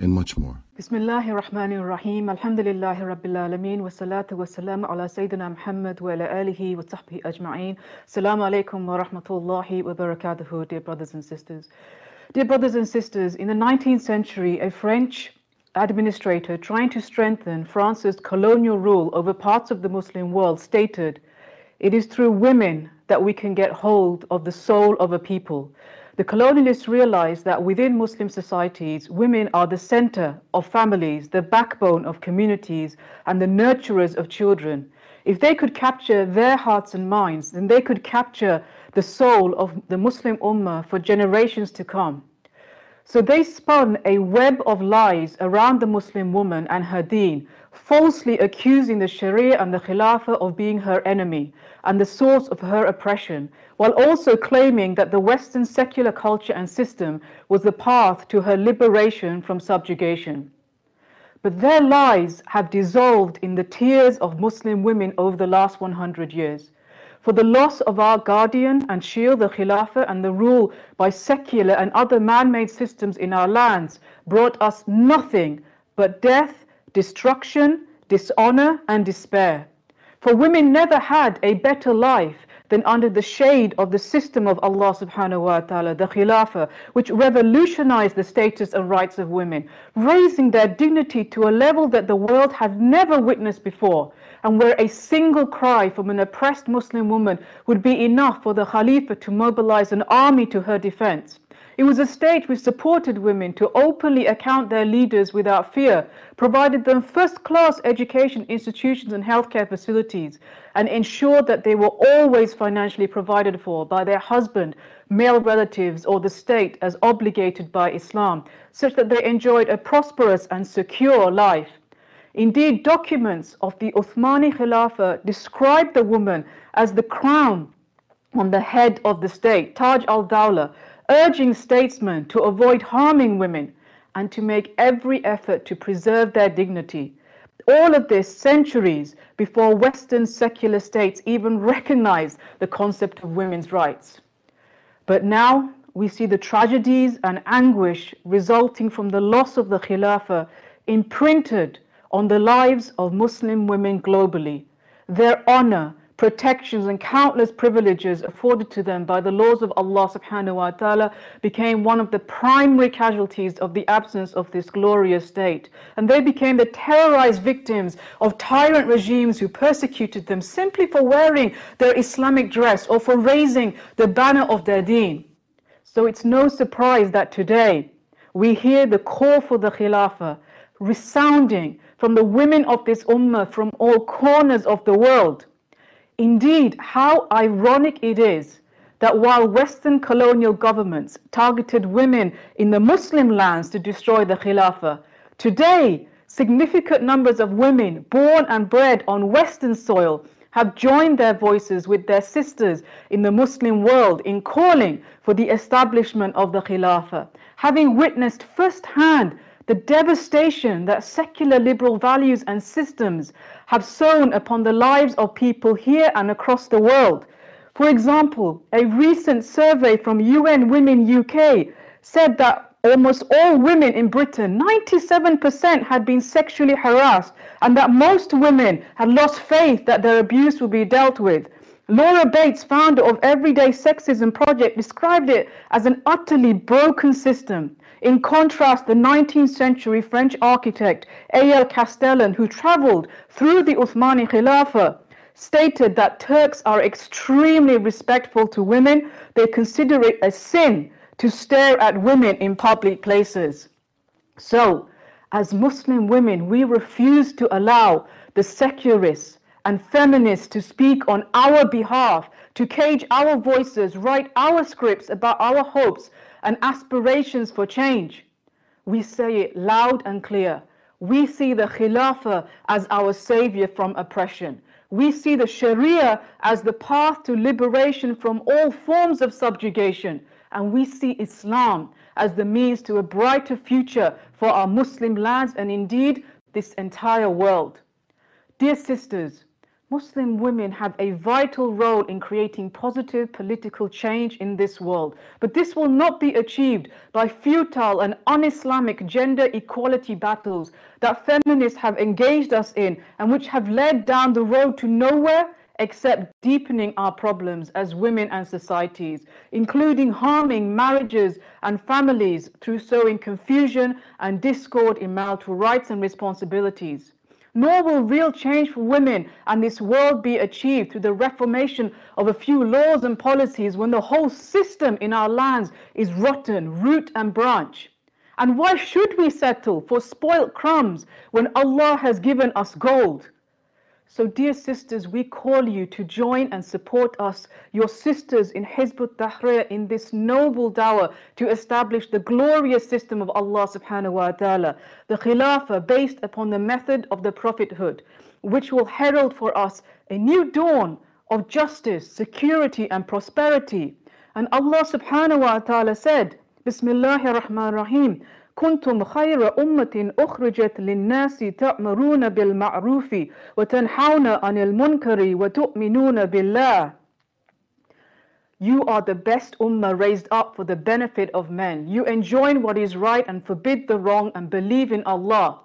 and much more. Bismillahir Rahmanir Rahim. Alhamdulillahi Rabbil Alameen. Wassalatu wassalamu ala Sayyidina Muhammad wa ala alihi wa sahbihi ajma'een. Assalamu alaikum wa rahmatullahi wa barakatuhu, dear brothers and sisters. Dear brothers and sisters, in the 19th century, a French administrator trying to strengthen France's colonial rule over parts of the Muslim world stated, It is through women that we can get hold of the soul of a people. The colonialists realized that within Muslim societies, women are the center of families, the backbone of communities, and the nurturers of children. If they could capture their hearts and minds, then they could capture the soul of the Muslim Ummah for generations to come. So they spun a web of lies around the Muslim woman and her deen, falsely accusing the Sharia and the Khilafah of being her enemy and the source of her oppression, while also claiming that the Western secular culture and system was the path to her liberation from subjugation. But their lies have dissolved in the tears of Muslim women over the last 100 years. For the loss of our guardian and shield, the Khilafah, and the rule by secular and other man made systems in our lands brought us nothing but death, destruction, dishonor, and despair. For women never had a better life than under the shade of the system of Allah subhanahu wa ta'ala, the Khilafah, which revolutionized the status and rights of women, raising their dignity to a level that the world had never witnessed before, and where a single cry from an oppressed Muslim woman would be enough for the Khalifa to mobilize an army to her defense. It was a state which supported women to openly account their leaders without fear, provided them first class education institutions and healthcare facilities, and ensured that they were always financially provided for by their husband, male relatives, or the state as obligated by Islam, such that they enjoyed a prosperous and secure life. Indeed, documents of the Uthmani Khilafah describe the woman as the crown on the head of the state, Taj al Dawla, urging statesmen to avoid harming women and to make every effort to preserve their dignity. All of this centuries before Western secular states even recognized the concept of women's rights. But now we see the tragedies and anguish resulting from the loss of the Khilafah imprinted on the lives of Muslim women globally. Their honor, protections and countless privileges afforded to them by the laws of Allah subhanahu wa ta'ala became one of the primary casualties of the absence of this glorious state. And they became the terrorized victims of tyrant regimes who persecuted them simply for wearing their Islamic dress or for raising the banner of their deen. So it's no surprise that today we hear the call for the Khilafah resounding from the women of this ummah from all corners of the world. Indeed, how ironic it is that while Western colonial governments targeted women in the Muslim lands to destroy the Khilafah, today significant numbers of women born and bred on Western soil have joined their voices with their sisters in the Muslim world in calling for the establishment of the Khilafah, having witnessed firsthand the devastation that secular liberal values and systems have sown upon the lives of people here and across the world. For example, a recent survey from UN Women UK said that almost all women in Britain, 97% had been sexually harassed, and that most women had lost faith that their abuse would be dealt with. Laura Bates, founder of Everyday Sexism Project, described it as an utterly broken system. In contrast, the 19th century French architect A.L. Castellan, who traveled through the Uthmani Khilafah, stated that Turks are extremely respectful to women. They consider it a sin to stare at women in public places. So, as Muslim women, we refuse to allow the secularists and feminists to speak on our behalf, to cage our voices, write our scripts about our hopes and aspirations for change. We say it loud and clear. We see the Khilafah as our savior from oppression. We see the Sharia as the path to liberation from all forms of subjugation. And we see Islam as the means to a brighter future for our Muslim lands and indeed this entire world. Dear sisters, Muslim women have a vital role in creating positive political change in this world. But this will not be achieved by futile and un Islamic gender equality battles that feminists have engaged us in and which have led down the road to nowhere except deepening our problems as women and societies, including harming marriages and families through sowing confusion and discord in marital rights and responsibilities. Nor will real change for women and this world be achieved through the reformation of a few laws and policies when the whole system in our lands is rotten, root and branch. And why should we settle for spoilt crumbs when Allah has given us gold? So, dear sisters, we call you to join and support us, your sisters in Hizb ut-Tahrir, in this noble dawah to establish the glorious system of Allah subhanahu wa ta'ala, the Khilafah based upon the method of the prophethood, which will herald for us a new dawn of justice, security, and prosperity. And Allah subhanahu wa ta'ala said, Bismillahir Rahmanir Rahim. كنتم خير أمة أخرجت للناس تأمرون بالمعروف وتنحون عن المنكر وتؤمنون بالله You are the best ummah raised up for the benefit of men. You enjoin what is right and forbid the wrong and believe in Allah.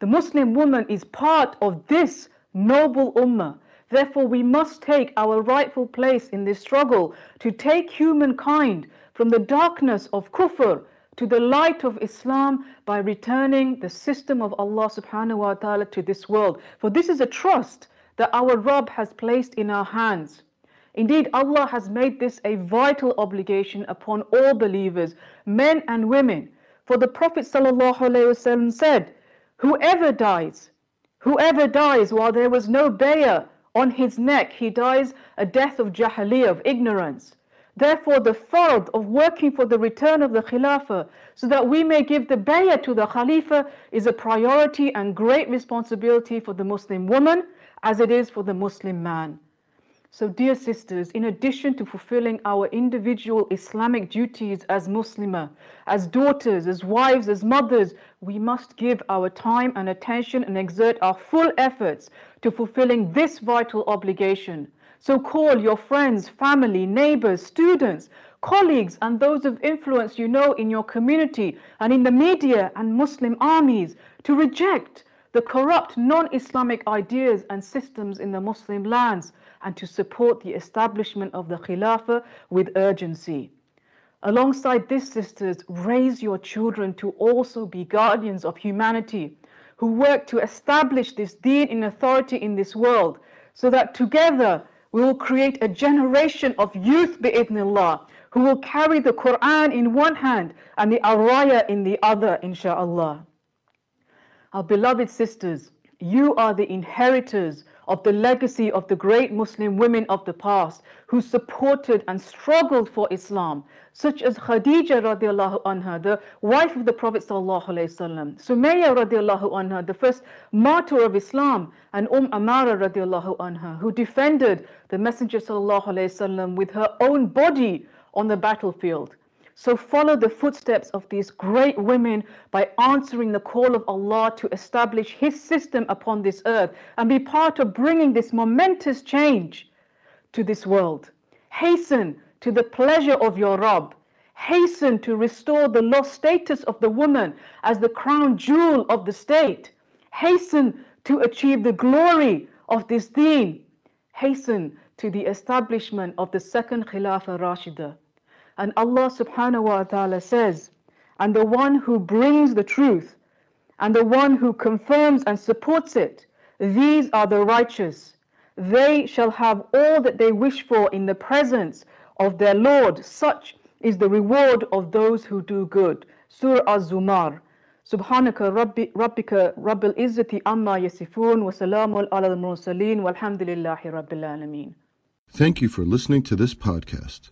The Muslim woman is part of this noble ummah. Therefore, we must take our rightful place in this struggle to take humankind from the darkness of kufr to the light of Islam by returning the system of Allah subhanahu wa ta'ala to this world. For this is a trust that our Rabb has placed in our hands. Indeed, Allah has made this a vital obligation upon all believers, men and women. For the Prophet ﷺ said, Whoever dies, whoever dies while there was no bayah on his neck, he dies a death of jahiliyyah, of ignorance. Therefore, the fard of working for the return of the Khilafah so that we may give the bayah to the Khalifa is a priority and great responsibility for the Muslim woman as it is for the Muslim man. So, dear sisters, in addition to fulfilling our individual Islamic duties as Muslimah, as daughters, as wives, as mothers, we must give our time and attention and exert our full efforts to fulfilling this vital obligation. So call your friends, family, neighbors, students, colleagues, and those of influence you know in your community and in the media and Muslim armies to reject the corrupt non Islamic ideas and systems in the Muslim lands and to support the establishment of the Khilafah with urgency. Alongside this, sisters, raise your children to also be guardians of humanity who work to establish this deen in authority in this world so that together we will create a generation of youth, bi'idhnillah, who will carry the Quran in one hand and the Araya in the other, inshaAllah. Our beloved sisters, you are the inheritors of the legacy of the great Muslim women of the past who supported and struggled for Islam, such as Khadija radiallahu anha, the wife of the Prophet sallallahu alaihi wasallam, Sumayya radiallahu anha, the first martyr of Islam, and Umm Amara radiallahu anha, who defended the Messenger sallallahu alaihi wasallam with her own body on the battlefield. So follow the footsteps of these great women by answering the call of Allah to establish His system upon this earth and be part of bringing this momentous change to this world. Hasten to the pleasure of your Rabb. Hasten to restore the lost status of the woman as the crown jewel of the state. Hasten to achieve the glory of this deen. Hasten to the establishment of the second Khilafah Rashida. And Allah subhanahu wa ta'ala says, and the one who brings the truth, and the one who confirms and supports it, these are the righteous. They shall have all that they wish for in the presence of their Lord. Such is the reward of those who do good. Surah Az-Zumar. Subhanaka Rabbi, Rabbika Rabbil Izzati Amma Yasifun wa ala al-Mursaleen walhamdulillahi Rabbil Alameen. Thank you for listening to this podcast.